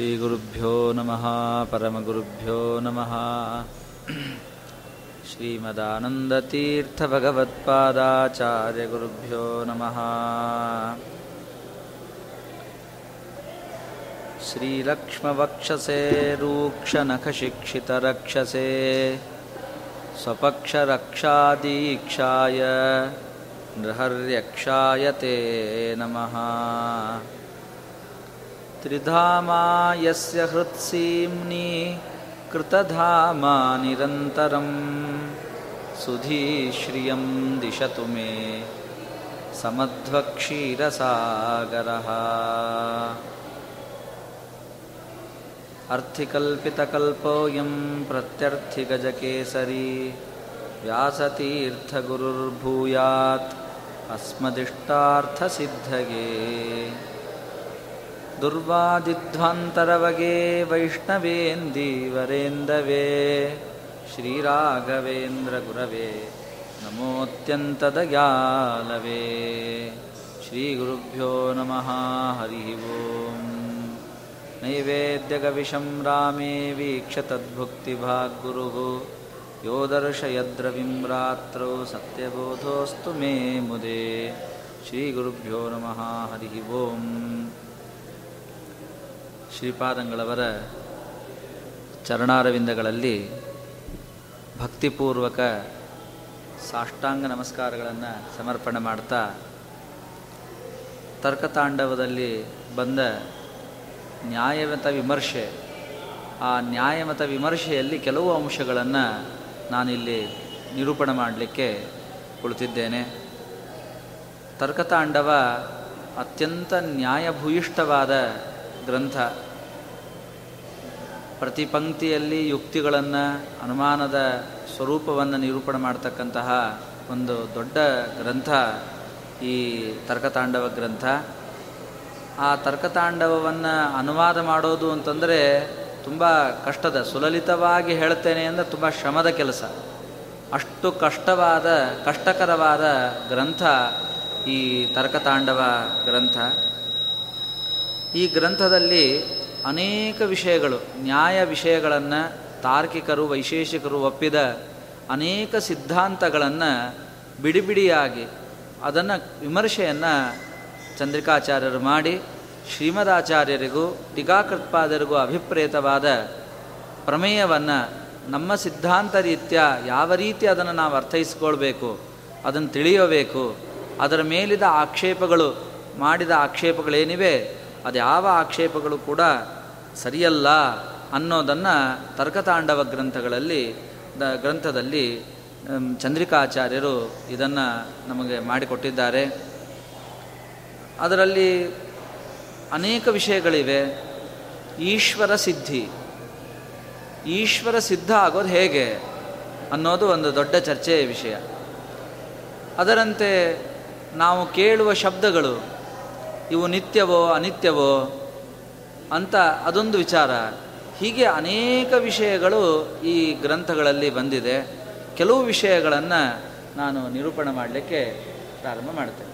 श्रीगुरुभ्यो नमः परमगुरुभ्यो नमः। श्रीमदानन्दतीर्थभगवत्पादाचार्यगुरुभ्यो नमः। श्रीलक्ष्मवक्षसे रूक्षनखशिक्षितरक्षसे स्वपक्षरक्षादीक्षाय नृहर्यक्षाय ते नमः। त्रिधामा यस्य हृत्सीम्नि कृतधामा निरन्तरं सुधीश्रियं दिशतु मे समध्वक्षीरसागरः। अर्थिकल्पितकल्पोऽयं प्रत्यर्थिगजकेसरी व्यासतीर्थगुरुर्भूयात् अस्मदिष्टार्थसिद्धये दुर्वादिध्वान्तरवगे वैष्णवेन्दीवरेन्दवे श्रीराघवेन्द्रगुरवे नमोऽत्यन्तदयालवे। श्रीगुरुभ्यो नमः हरिः ओम्। नैवेद्यगविशं रामे वीक्षतद्भुक्तिभाग्गुरुः यो दर्शयद्रविं रात्रौ सत्यबोधोऽस्तु मे मुदे। श्रीगुरुभ्यो नमः हरिः ओम्। ಶ್ರೀಪಾದಂಗಳವರ ಚರಣಾರವಿಂದಗಳಲ್ಲಿ ಭಕ್ತಿಪೂರ್ವಕ ಸಾಷ್ಟಾಂಗ ನಮಸ್ಕಾರಗಳನ್ನು ಸಮರ್ಪಣೆ ಮಾಡ್ತಾ ತರ್ಕತಾಂಡವದಲ್ಲಿ ಬಂದ ನ್ಯಾಯಮತ ವಿಮರ್ಶೆ, ಆ ನ್ಯಾಯಮತ ವಿಮರ್ಶೆಯಲ್ಲಿ ಕೆಲವು ಅಂಶಗಳನ್ನು ನಾನಿಲ್ಲಿ ನಿರೂಪಣೆ ಮಾಡಲಿಕ್ಕೆ ಕುಳಿತಿದ್ದೇನೆ. ತರ್ಕತಾಂಡವ ಅತ್ಯಂತ ನ್ಯಾಯಭೂಯಿಷ್ಠವಾದ ಗ್ರಂಥ. ಪ್ರತಿ ಪಂಕ್ತಿಯಲ್ಲಿ ಯುಕ್ತಿಗಳನ್ನು, ಅನುಮಾನದ ಸ್ವರೂಪವನ್ನು ನಿರೂಪಣೆ ಮಾಡ್ತಕ್ಕಂತಹ ಒಂದು ದೊಡ್ಡ ಗ್ರಂಥ ಈ ತರ್ಕತಾಂಡವ ಗ್ರಂಥ. ಆ ತರ್ಕತಾಂಡವವನ್ನು ಅನುವಾದ ಮಾಡೋದು ಅಂತಂದರೆ ತುಂಬ ಕಷ್ಟದ, ಸುಲಲಿತವಾಗಿ ಹೇಳ್ತೇನೆ ಅಂದರೆ ತುಂಬ ಶ್ರಮದ ಕೆಲಸ. ಅಷ್ಟು ಕಷ್ಟವಾದ, ಕಷ್ಟಕರವಾದ ಗ್ರಂಥ ಈ ತರ್ಕತಾಂಡವ ಗ್ರಂಥ. ಈ ಗ್ರಂಥದಲ್ಲಿ ಅನೇಕ ವಿಷಯಗಳು, ನ್ಯಾಯ ವಿಷಯಗಳನ್ನು ತಾರ್ಕಿಕರು, ವೈಶೇಷಿಕರು ಒಪ್ಪಿದ ಅನೇಕ ಸಿದ್ಧಾಂತಗಳನ್ನು ಬಿಡಿಬಿಡಿಯಾಗಿ ಅದನ್ನು ವಿಮರ್ಶೆಯನ್ನು ಚಂದ್ರಿಕಾಚಾರ್ಯರು ಮಾಡಿ, ಶ್ರೀಮದಾಚಾರ್ಯರಿಗೂ, ಟೀಕಾಕೃತ್ಪಾದರಿಗೂ ಅಭಿಪ್ರೇತವಾದ ಪ್ರಮೇಯವನ್ನು ನಮ್ಮ ಸಿದ್ಧಾಂತ ರೀತ್ಯ ಯಾವ ರೀತಿ ಅದನ್ನು ನಾವು ಅರ್ಥೈಸ್ಕೊಳ್ಬೇಕು, ಅದನ್ನು ತಿಳಿಯಬೇಕು, ಅದರ ಮೇಲಿದ ಆಕ್ಷೇಪಗಳು, ಮಾಡಿದ ಆಕ್ಷೇಪಗಳೇನಿವೆ ಅದು ಯಾವ ಆಕ್ಷೇಪಗಳು ಕೂಡ ಸರಿಯಲ್ಲ ಅನ್ನೋದನ್ನು ತರ್ಕತಾಂಡವ ಗ್ರಂಥಗಳಲ್ಲಿ, ದ ಗ್ರಂಥದಲ್ಲಿ ಚಂದ್ರಿಕಾಚಾರ್ಯರು ಇದನ್ನು ನಮಗೆ ಮಾಡಿಕೊಟ್ಟಿದ್ದಾರೆ. ಅದರಲ್ಲಿ ಅನೇಕ ವಿಷಯಗಳಿವೆ. ಈಶ್ವರ ಸಿದ್ಧಿ. ಈಶ್ವರ ಸಿದ್ಧ ಆಗೋದು ಹೇಗೆ ಅನ್ನೋದು ಒಂದು ದೊಡ್ಡ ಚರ್ಚೆಯ ವಿಷಯ. ಅದರಂತೆ ನಾವು ಕೇಳುವ ಶಬ್ದಗಳು ಇವು ನಿತ್ಯವೋ ಅನಿತ್ಯವೋ ಅಂತ ಅದೊಂದು ವಿಚಾರ. ಹೀಗೆ ಅನೇಕ ವಿಷಯಗಳು ಈ ಗ್ರಂಥಗಳಲ್ಲಿ ಬಂದಿದೆ. ಕೆಲವು ವಿಷಯಗಳನ್ನು ನಾನು ನಿರೂಪಣೆ ಮಾಡಲಿಕ್ಕೆ ಪ್ರಾರಂಭ ಮಾಡ್ತೇನೆ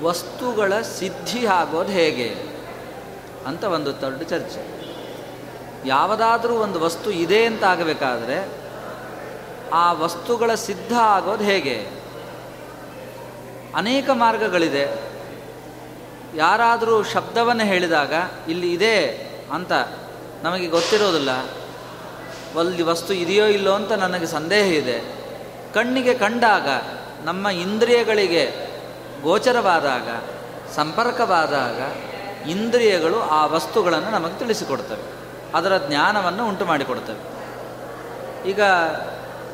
ವಸ್ತುಗಳ ಸಿದ್ಧಿ ಆಗೋದು ಹೇಗೆ? ಅಂತ ಒಂದು ದೊಡ್ಡ ಚರ್ಚೆ. ಯಾವುದಾದ್ರೂ ಒಂದು ವಸ್ತು ಇದೆ ಅಂತ ಆಗಬೇಕಾದ್ರೆ ಆ ವಸ್ತುಗಳ ಸಿದ್ಧ ಆಗೋದು ಹೇಗೆ? ಅನೇಕ ಮಾರ್ಗಗಳಿದೆ. ಯಾರಾದರೂ ಶಬ್ದವನ್ನು ಹೇಳಿದಾಗ, ಇಲ್ಲಿ ಇದೆ ಅಂತ ನಮಗೆ ಗೊತ್ತಿರೋದಿಲ್ಲ. ಅಲ್ಲಿ ವಸ್ತು ಇದೆಯೋ ಇಲ್ಲೋ ಅಂತ ನನಗೆ ಸಂದೇಹ ಇದೆ. ಕಣ್ಣಿಗೆ ಕಂಡಾಗ ನಮ್ಮ ಇಂದ್ರಿಯಗಳಿಗೆ ಗೋಚರವಾದಾಗ, ಸಂಪರ್ಕವಾದಾಗ ಇಂದ್ರಿಯಗಳು ಆ ವಸ್ತುಗಳನ್ನು ನಮಗೆ ತಿಳಿಸಿಕೊಡ್ತವೆ. ಅದರ ಜ್ಞಾನವನ್ನು ಉಂಟು ಮಾಡಿಕೊಡ್ತವೆ. ಈಗ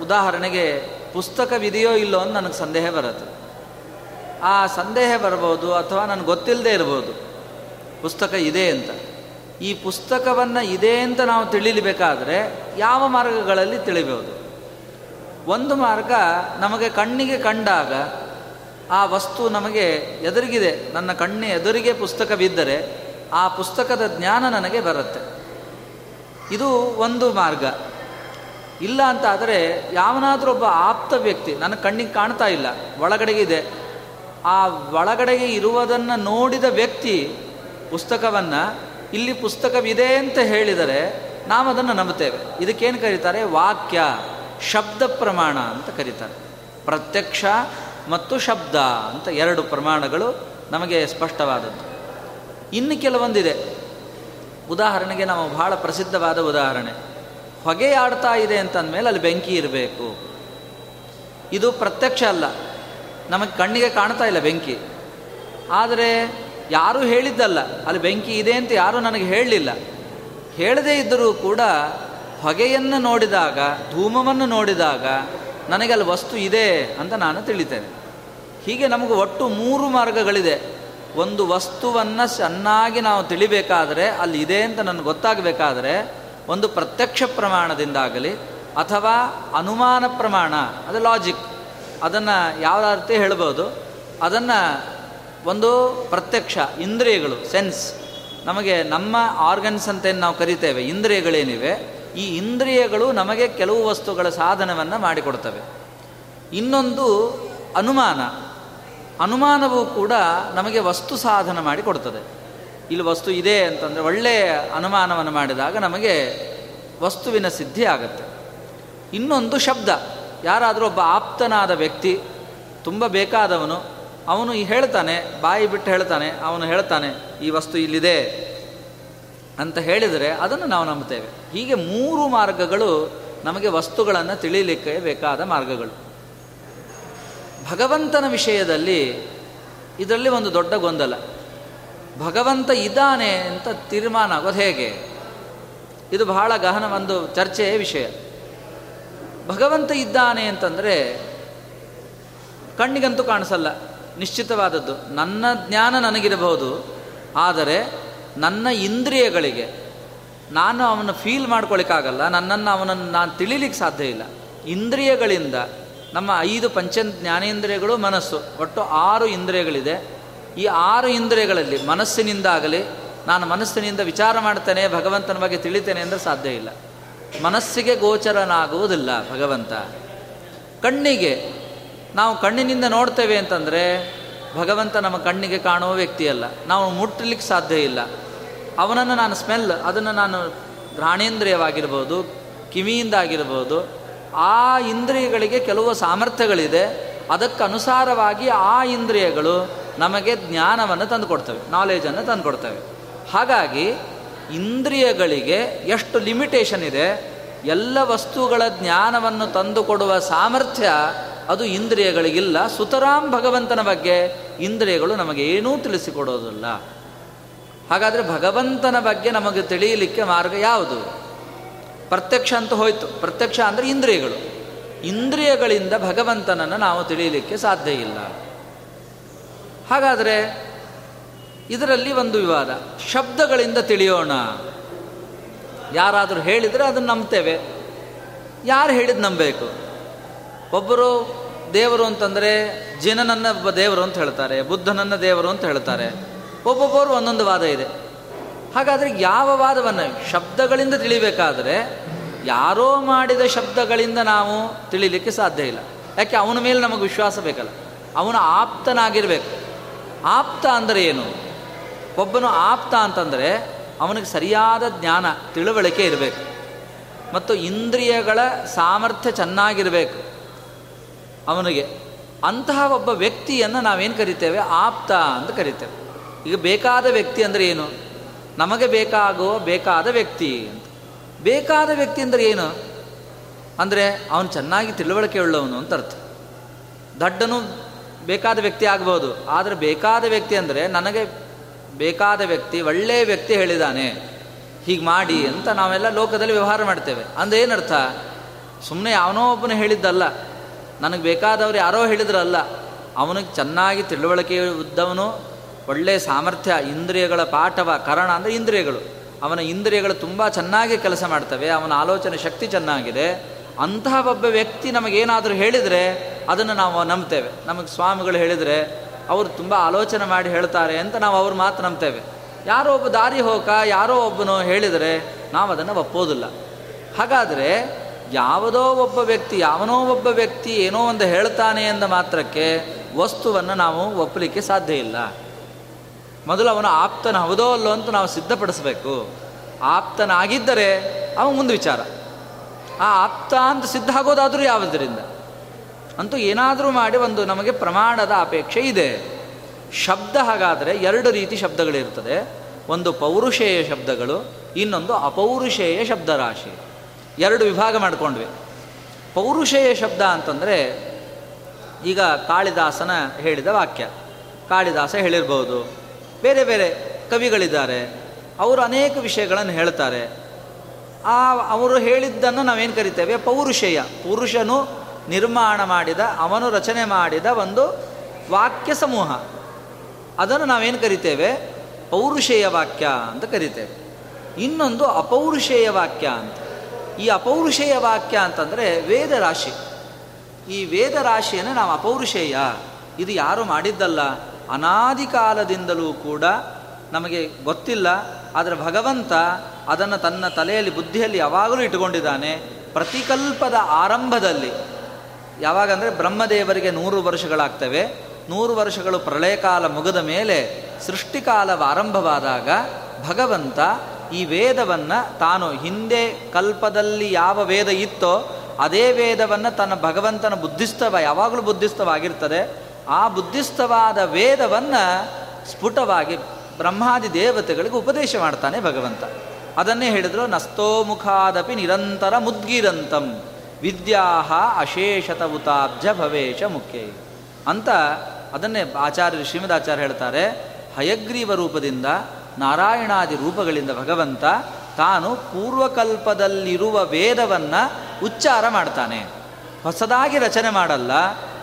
ಉದಾಹರಣೆಗೆ ಪುಸ್ತಕವಿದೆಯೋ ಇಲ್ಲೋ ಅಂತ ನನಗೆ ಸಂದೇಹ ಬರುತ್ತೆ. ಆ ಸಂದೇಹ ಬರ್ಬೋದು ಅಥವಾ ನನಗೆ ಗೊತ್ತಿಲ್ಲದೆ ಇರ್ಬೋದು. ಪುಸ್ತಕ ಇದೆ ಅಂತ. ಈ ಪುಸ್ತಕವನ್ನು ಇದೆ ಅಂತ ನಾವು ತಿಳಿಲಿಬೇಕಾದ್ರೆ ಯಾವ ಮಾರ್ಗಗಳಲ್ಲಿ ತಿಳಿಬೋದು? ಒಂದು ಮಾರ್ಗ ನಮಗೆ ಕಣ್ಣಿಗೆ ಕಂಡಾಗ ಆ ವಸ್ತು ನಮಗೆ ಎದುರಿಗಿದೆ. ನನ್ನ ಕಣ್ಣೆ ಎದುರಿಗೆ ಪುಸ್ತಕವಿದ್ದರೆ ಆ ಪುಸ್ತಕದ ಜ್ಞಾನ ನನಗೆ ಬರುತ್ತೆ. ಇದು ಒಂದು ಮಾರ್ಗ. ಇಲ್ಲ ಅಂತ ಆದರೆ ಯಾವನಾದರೂ ಒಬ್ಬ ಆಪ್ತ ವ್ಯಕ್ತಿ, ನನ್ನ ಕಣ್ಣಿಗೆ ಕಾಣ್ತಾ ಇಲ್ಲ ಒಳಗಡೆಗಿದೆ ಆ ಒಳಗಡೆಗೆ ಇರುವುದನ್ನು ನೋಡಿದ ವ್ಯಕ್ತಿ ಪುಸ್ತಕವನ್ನು, ಇಲ್ಲಿ ಪುಸ್ತಕವಿದೆ ಅಂತ ಹೇಳಿದರೆ ನಾವು ಅದನ್ನು ನಂಬುತ್ತೇವೆ. ಇದಕ್ಕೇನು ಕರೀತಾರೆ? ವಾಕ್ಯ, ಶಬ್ದ ಪ್ರಮಾಣ ಅಂತ ಕರೀತಾರೆ. ಪ್ರತ್ಯಕ್ಷ ಮತ್ತು ಶಬ್ದ ಅಂತ ಎರಡು ಪ್ರಮಾಣಗಳು ನಮಗೆ ಸ್ಪಷ್ಟವಾದದ್ದು. ಇನ್ನು ಕೆಲವೊಂದಿದೆ. ಉದಾಹರಣೆಗೆ ನಾವು ಬಹಳ ಪ್ರಸಿದ್ಧವಾದ ಉದಾಹರಣೆ. ಹೊಗೆ ಆಡ್ತಾ ಇದೆ ಅಂತಂದಮೇಲೆ ಅಲ್ಲಿ ಬೆಂಕಿ ಇರಬೇಕು. ಇದು ಪ್ರತ್ಯಕ್ಷ ಅಲ್ಲ. ನಮಗೆ ಕಣ್ಣಿಗೆ ಕಾಣ್ತಾ ಇಲ್ಲ ಬೆಂಕಿ. ಆದರೆ ಯಾರೂ ಹೇಳಿದ್ದಲ್ಲ, ಅಲ್ಲಿ ಬೆಂಕಿ ಇದೆ ಅಂತ ಯಾರೂ ನನಗೆ ಹೇಳಲಿಲ್ಲ. ಹೇಳದೇ ಇದ್ದರೂ ಕೂಡ ಹೊಗೆಯನ್ನು ನೋಡಿದಾಗ, ಧೂಮವನ್ನು ನೋಡಿದಾಗ ನನಗೆ ಅಲ್ಲಿ ವಸ್ತು ಇದೆ ಅಂತ ನಾನು ತಿಳಿತೇನೆ. ಹೀಗೆ ನಮಗೆ ಒಟ್ಟು ಮೂರು ಮಾರ್ಗಗಳಿದೆ. ಒಂದು ವಸ್ತುವನ್ನು ಚೆನ್ನಾಗಿ ನಾವು ತಿಳಿಬೇಕಾದರೆ ಅಲ್ಲಿ ಇದೆ ಅಂತ ನನಗೆ ಗೊತ್ತಾಗಬೇಕಾದರೆ ಒಂದು ಪ್ರತ್ಯಕ್ಷ ಪ್ರಮಾಣದಿಂದಾಗಲಿ ಅಥವಾ ಅನುಮಾನ ಪ್ರಮಾಣ, ಅದು ಲಾಜಿಕ್ ಅದನ್ನು ಯಾವ ರೀತಿ ಹೇಳ್ಬೋದು? ಅದನ್ನು ಒಂದು ಪ್ರತ್ಯಕ್ಷ, ಇಂದ್ರಿಯಗಳು ಸೆನ್ಸ್ ನಮಗೆ ನಮ್ಮ ಆರ್ಗನ್ಸ್ ಅಂತ ನಾವು ಕರಿತೇವೆ, ಇಂದ್ರಿಯಗಳೇನಿವೆ ಈ ಇಂದ್ರಿಯಗಳು ನಮಗೆ ಕೆಲವು ವಸ್ತುಗಳ ಸಾಧನವನ್ನು ಮಾಡಿಕೊಡ್ತವೆ. ಇನ್ನೊಂದು ಅನುಮಾನ. ಅನುಮಾನವೂ ಕೂಡ ನಮಗೆ ವಸ್ತು ಸಾಧನ ಮಾಡಿಕೊಡ್ತದೆ ಇಲ್ಲಿ ವಸ್ತು ಇದೆ ಅಂತಂದರೆ ಒಳ್ಳೆಯ ಅನುಮಾನವನ್ನು ಮಾಡಿದಾಗ ನಮಗೆ ವಸ್ತುವಿನ ಸಿದ್ಧಿ ಆಗುತ್ತೆ. ಇನ್ನೊಂದು ಶಬ್ದ. ಯಾರಾದರೂ ಒಬ್ಬ ಆಪ್ತನಾದ ವ್ಯಕ್ತಿ, ತುಂಬ ಬೇಕಾದವನು, ಅವನು ಹೇಳ್ತಾನೆ, ಬಾಯಿ ಬಿಟ್ಟು ಹೇಳ್ತಾನೆ, ಅವನು ಹೇಳ್ತಾನೆ, ಈ ವಸ್ತು ಇಲ್ಲಿದೆ. ಅಂತ ಹೇಳಿದರೆ ಅದನ್ನು ನಾವು ನಂಬುತ್ತೇವೆ. ಹೀಗೆ ಮೂರು ಮಾರ್ಗಗಳು ನಮಗೆ ವಸ್ತುಗಳನ್ನು ತಿಳಿಯಲಿಕ್ಕೆ ಬೇಕಾದ ಮಾರ್ಗಗಳು. ಭಗವಂತನ ವಿಷಯದಲ್ಲಿ ಇದರಲ್ಲಿ ಒಂದು ದೊಡ್ಡ ಗೊಂದಲ. ಭಗವಂತ ಇದ್ದಾನೆ ಅಂತ ತೀರ್ಮಾನ ಆಗೋದು ಹೇಗೆ? ಇದು ಬಹಳ ಗಹನ ಒಂದು ಚರ್ಚೆಯ ವಿಷಯ. ಭಗವಂತ ಇದ್ದಾನೆ ಅಂತಂದರೆ ಕಣ್ಣಿಗಂತೂ ಕಾಣಿಸಲ್ಲ. ನಿಶ್ಚಿತವಾದದ್ದು. ನನ್ನ ಜ್ಞಾನ ನನಗಿರಬಹುದು. ಆದರೆ ನನ್ನ ಇಂದ್ರಿಯಗಳಿಗೆ. ನಾನು ಅವನ ಫೀಲ್ ಮಾಡ್ಕೊಳಿಕ್ಕಾಗಲ್ಲ, ನನ್ನನ್ನು ಅವನನ್ನು ನಾನು ತಿಳಿಲಿಕ್ಕೆ ಸಾಧ್ಯ ಇಲ್ಲ. ಇಂದ್ರಿಯಗಳಿಂದ, ನಮ್ಮ ಐದು ಪಂಚ ಜ್ಞಾನೇಂದ್ರಿಯಗಳು ಮನಸ್ಸು, ಒಟ್ಟು ಆರು ಇಂದ್ರಿಯಗಳಿದೆ. ಈ ಆರು ಇಂದ್ರಿಯಗಳಲ್ಲಿ ಮನಸ್ಸಿನಿಂದಾಗಲಿ, ನಾನು ಮನಸ್ಸಿನಿಂದ ವಿಚಾರ ಮಾಡ್ತೇನೆ, ಭಗವಂತನ ಬಗ್ಗೆ ತಿಳಿತೇನೆ ಅಂದರೆ ಸಾಧ್ಯ ಇಲ್ಲ. ಮನಸ್ಸಿಗೆ ಗೋಚರನಾಗುವುದಿಲ್ಲ ಭಗವಂತ. ಕಣ್ಣಿಗೆ, ನಾವು ಕಣ್ಣಿನಿಂದ ನೋಡ್ತೇವೆ ಅಂತಂದರೆ, ಭಗವಂತ ನಮ್ಮ ಕಣ್ಣಿಗೆ ಕಾಣುವ ವ್ಯಕ್ತಿಯಲ್ಲ. ನಾವು ಮುಟ್ಟಲಿಕ್ಕೆ ಸಾಧ್ಯ ಇಲ್ಲ. ಅವನನ್ನು ನಾನು ಸ್ಮೆಲ್, ಅದನ್ನು ನಾನು ಘ್ರಾಣೇಂದ್ರಿಯವಾಗಿರ್ಬೋದು ಕಿವಿಯಿಂದ ಆಗಿರ್ಬೋದು ಆ ಇಂದ್ರಿಯಗಳಿಗೆ ಕೆಲವು ಸಾಮರ್ಥ್ಯಗಳಿದೆ. ಅದಕ್ಕನುಸಾರವಾಗಿ ಆ ಇಂದ್ರಿಯಗಳು ನಮಗೆ ಜ್ಞಾನವನ್ನು ತಂದುಕೊಡ್ತವೆ ನಾಲೆಜನ್ನು ತಂದುಕೊಡ್ತವೆ. ಹಾಗಾಗಿ ಇಂದ್ರಿಯಗಳಿಗೆ ಎಷ್ಟು ಲಿಮಿಟೇಷನ್ ಇದೆ, ಎಲ್ಲ ವಸ್ತುಗಳ ಜ್ಞಾನವನ್ನು ತಂದುಕೊಡುವ ಸಾಮರ್ಥ್ಯ ಅದು ಇಂದ್ರಿಯಗಳಿಗಿಲ್ಲ. ಸುತರಾಂ ಭಗವಂತನ ಬಗ್ಗೆ ಇಂದ್ರಿಯಗಳು ನಮಗೆ ಏನೂ ತಿಳಿಸಿಕೊಡೋದಿಲ್ಲ. ಹಾಗಾದರೆ ಭಗವಂತನ ಬಗ್ಗೆ ನಮಗೆ ತಿಳಿಯಲಿಕ್ಕೆ ಮಾರ್ಗ ಯಾವುದು? ಪ್ರತ್ಯಕ್ಷ ಅಂತ ಹೋಯಿತು. ಪ್ರತ್ಯಕ್ಷ ಅಂದರೆ ಇಂದ್ರಿಯಗಳು. ಇಂದ್ರಿಯಗಳಿಂದ ಭಗವಂತನನ್ನು ನಾವು ತಿಳಿಯಲಿಕ್ಕೆ ಸಾಧ್ಯ ಇಲ್ಲ. ಹಾಗಾದರೆ ಇದರಲ್ಲಿ ಒಂದು ವಿವಾದ. ಶಬ್ದಗಳಿಂದ ತಿಳಿಯೋಣ. ಯಾರಾದರೂ ಹೇಳಿದರೆ ಅದನ್ನು ನಂಬ್ತೇವೆ. ಯಾರು ಹೇಳಿದ್ ನಂಬಬೇಕು? ಒಬ್ಬರು ದೇವರು ಅಂತಂದರೆ ಜಿನನನ್ನ ದೇವರು ಅಂತ ಹೇಳ್ತಾರೆ, ಬುದ್ಧನನ್ನ ದೇವರು ಅಂತ ಹೇಳ್ತಾರೆ. ಒಬ್ಬೊಬ್ಬರು ಒಂದೊಂದು ವಾದ ಇದೆ. ಹಾಗಾದರೆ ಯಾವ ವಾದವನ್ನು ಶಬ್ದಗಳಿಂದ ತಿಳಿಬೇಕಾದರೆ ಯಾರೋ ಮಾಡಿದ ಶಬ್ದಗಳಿಂದ ನಾವು ತಿಳಿಲಿಕ್ಕೆ ಸಾಧ್ಯ ಇಲ್ಲ. ಯಾಕೆ? ಅವನ ಮೇಲೆ ನಮಗೆ ವಿಶ್ವಾಸ ಬೇಕಲ್ಲ. ಅವನು ಆಪ್ತನಾಗಿರಬೇಕು. ಆಪ್ತ ಅಂದರೆ ಏನು? ಒಬ್ಬನು ಆಪ್ತ ಅಂತಂದರೆ ಅವನಿಗೆ ಸರಿಯಾದ ಜ್ಞಾನ, ತಿಳುವಳಿಕೆ ಇರಬೇಕು. ಮತ್ತು ಇಂದ್ರಿಯಗಳ ಸಾಮರ್ಥ್ಯ ಚೆನ್ನಾಗಿರಬೇಕು. ಅವನಿಗೆ ಅಂತಹ ಒಬ್ಬ ವ್ಯಕ್ತಿಯನ್ನು ನಾವೇನು ಕರಿತೇವೆ? ಆಪ್ತ ಅಂತ ಕರಿತೇವೆ. ಈಗ ಬೇಕಾದ ವ್ಯಕ್ತಿ ಅಂದರೆ ಏನು? ನಮಗೆ ಬೇಕಾಗೋ ಬೇಕಾದ ವ್ಯಕ್ತಿ ಬೇಕಾದ ವ್ಯಕ್ತಿ ಅಂದರೆ ಏನು? ಅಂದರೆ ಅವನು ಚೆನ್ನಾಗಿ ತಿಳುವಳಿಕೆ ಉಳ್ಳವನು ಅಂತ ಅರ್ಥ. ದಡ್ಡನು ಬೇಕಾದ ವ್ಯಕ್ತಿ ಆಗ್ಬೋದು. ಆದರೆ ಬೇಕಾದ ವ್ಯಕ್ತಿ ಅಂದರೆ ನನಗೆ ಬೇಕಾದ ವ್ಯಕ್ತಿ, ಒಳ್ಳೆಯ ವ್ಯಕ್ತಿ ಹೇಳಿದಾನೆ. ಹೀಗೆ ಮಾಡಿ ಅಂತ ನಾವೆಲ್ಲ ಲೋಕದಲ್ಲಿ ವ್ಯವಹಾರ ಮಾಡ್ತೇವೆ. ಅಂದರೆ ಏನರ್ಥ? ಸುಮ್ಮನೆ ಯಾವನೋ ಒಬ್ಬನು ಹೇಳಿದ್ದಲ್ಲ. ನನಗೆ ಬೇಕಾದವ್ರು ಯಾರೋ ಹೇಳಿದ್ರಲ್ಲ. ಅವನಿಗೆ ಚೆನ್ನಾಗಿ ತಿಳುವಳಿಕೆ ಇದ್ದವನು ಒಳ್ಳೆಯ ಸಾಮರ್ಥ್ಯ ಇಂದ್ರಿಯಗಳ ಪಾಠವ ಕರಣ ಅಂದರೆ ಇಂದ್ರಿಯಗಳು. ಅವನ ಇಂದ್ರಿಯಗಳು ತುಂಬ ಚೆನ್ನಾಗಿ ಕೆಲಸ ಮಾಡ್ತವೆ, ಅವನ ಆಲೋಚನೆ ಶಕ್ತಿ ಚೆನ್ನಾಗಿದೆ. ಅಂತಹ ಒಬ್ಬ ವ್ಯಕ್ತಿ ನಮಗೇನಾದರೂ ಹೇಳಿದರೆ ಅದನ್ನು ನಾವು ನಂಬ್ತೇವೆ. ನಮಗೆ ಸ್ವಾಮಿಗಳು ಹೇಳಿದರೆ ಅವರು ತುಂಬ ಆಲೋಚನೆ ಮಾಡಿ ಹೇಳ್ತಾರೆ ಅಂತ ನಾವು ಅವ್ರ ಮಾತು ನಂಬ್ತೇವೆ. ಯಾರೋ ಒಬ್ಬ ದಾರಿ ಹೋಗ ಯಾರೋ ಒಬ್ಬನು ಹೇಳಿದರೆ ನಾವು ಅದನ್ನು ಒಪ್ಪೋದಿಲ್ಲ. ಹಾಗಾದರೆ ಯಾವುದೋ ಒಬ್ಬ ವ್ಯಕ್ತಿ, ಯಾವನೋ ಒಬ್ಬ ವ್ಯಕ್ತಿ ಏನೋ ಒಂದು ಹೇಳ್ತಾನೆ ಎಂದ ಮಾತ್ರಕ್ಕೆ ವಸ್ತುವನ್ನು ನಾವು ಒಪ್ಪಲಿಕ್ಕೆ ಸಾಧ್ಯ ಇಲ್ಲ. ಮೊದಲು ಅವನು ಆಪ್ತನ ಹೌದೋ ಅಲ್ಲೋ ಅಂತ ನಾವು ಸಿದ್ಧಪಡಿಸಬೇಕು. ಆಪ್ತನಾಗಿದ್ದರೆ ಅವನು ಮುಂದೆ ವಿಚಾರ. ಆ ಆಪ್ತ ಅಂತ ಸಿದ್ಧ ಆಗೋದಾದರೂ ಯಾವುದರಿಂದ? ಅಂತೂ ಏನಾದರೂ ಮಾಡಿ ಒಂದು ನಮಗೆ ಪ್ರಮಾಣದ ಅಪೇಕ್ಷೆ ಇದೆ. ಶಬ್ದ ಹಾಗಾದರೆ ಎರಡು ರೀತಿ ಶಬ್ದಗಳಿರ್ತದೆ. ಒಂದು ಪೌರುಷೇಯ ಶಬ್ದಗಳು, ಇನ್ನೊಂದು ಅಪೌರುಷೇಯ ಶಬ್ದರಾಶಿ. ಎರಡು ವಿಭಾಗ ಮಾಡಿಕೊಂಡ್ವಿ. ಪೌರುಷೇಯ ಶಬ್ದ ಅಂತಂದರೆ ಈಗ ಕಾಳಿದಾಸನ ಹೇಳಿದ ವಾಕ್ಯ. ಕಾಳಿದಾಸ ಹೇಳಿರ್ಬೋದು. ಬೇರೆ ಬೇರೆ ಕವಿಗಳಿದ್ದಾರೆ, ಅವರು ಅನೇಕ ವಿಷಯಗಳನ್ನು ಹೇಳ್ತಾರೆ. ಆ ಅವರು ಹೇಳಿದ್ದನ್ನು ನಾವೇನು ಕರಿತೇವೆ? ಪೌರುಷೇಯ. ಪುರುಷನು ನಿರ್ಮಾಣ ಮಾಡಿದ, ಅವನು ರಚನೆ ಮಾಡಿದ ಒಂದು ವಾಕ್ಯ ಸಮೂಹ. ಅದನ್ನು ನಾವೇನು ಕರಿತೇವೆ? ಪೌರುಷೇಯ ವಾಕ್ಯ ಅಂತ ಕರಿತೇವೆ. ಇನ್ನೊಂದು ಅಪೌರುಷೇಯ ವಾಕ್ಯ ಅಂತ. ಈ ಅಪೌರುಷೇಯ ವಾಕ್ಯ ಅಂತಂದರೆ ವೇದ ರಾಶಿ. ಈ ವೇದ ರಾಶಿಯನ್ನು ನಾವು ಅಪೌರುಷೇಯ, ಇದು ಯಾರು ಮಾಡಿದ್ದಲ್ಲ? ಅನಾದಿ ಕಾಲದಿಂದಲೂ ಕೂಡ ನಮಗೆ ಗೊತ್ತಿಲ್ಲ, ಆದರೆ ಭಗವಂತ ಅದನ್ನು ತನ್ನ ತಲೆಯಲ್ಲಿ, ಬುದ್ಧಿಯಲ್ಲಿ ಯಾವಾಗಲೂ ಇಟ್ಟುಕೊಂಡಿದ್ದಾನೆ. ಪ್ರತಿಕಲ್ಪದ ಆರಂಭದಲ್ಲಿ ಯಾವಾಗಂದರೆ ಬ್ರಹ್ಮದೇವರಿಗೆ ನೂರು ವರ್ಷಗಳಾಗ್ತವೆ. ನೂರು ವರ್ಷಗಳು ಪ್ರಳಯ ಕಾಲ ಮುಗಿದ ಮೇಲೆ ಸೃಷ್ಟಿಕಾಲ ಆರಂಭವಾದಾಗ ಭಗವಂತ ಈ ವೇದವನ್ನು ತಾನು ಹಿಂದೆ ಕಲ್ಪದಲ್ಲಿ ಯಾವ ವೇದ ಇತ್ತೋ, ಅದೇ ವೇದವನ್ನು ತನ್ನ ಭಗವಂತನ ಬುದ್ಧಿಸ್ತವ, ಯಾವಾಗಲೂ ಬುದ್ಧಿಸ್ತವಾಗಿರ್ತದೆ ಆ ಬುದ್ಧಿಸ್ತವಾದ ವೇದವನ್ನು ಸ್ಫುಟವಾಗಿ ಬ್ರಹ್ಮಾದಿ ದೇವತೆಗಳಿಗೆ ಉಪದೇಶ ಮಾಡ್ತಾನೆ ಭಗವಂತ. ಅದನ್ನೇ ಹೇಳಿದ್ರು ನಸ್ತೋಮುಖಾದಪಿ ನಿರಂತರ ಮುದ್ಗಿರಂತಂ, ವಿದ್ಯಾಹ ಅಶೇಷತ ಉತಾಬ್ಜ ಭವೇಶ ಮುಖ್ಯ. ಅಂತ ಅದನ್ನೇ ಆಚಾರ್ಯರು ಶ್ರೀಮದಾಚಾರ್ಯ ಹೇಳ್ತಾರೆ, ಹಯಗ್ರೀವ ರೂಪದಿಂದ, ನಾರಾಯಣಾದಿ ರೂಪಗಳಿಂದ ಭಗವಂತ ತಾನು ಪೂರ್ವಕಲ್ಪದಲ್ಲಿರುವ ವೇದವನ್ನು ಉಚ್ಚಾರ ಮಾಡ್ತಾನೆ. ಹೊಸದಾಗಿ ರಚನೆ ಮಾಡಲ್ಲ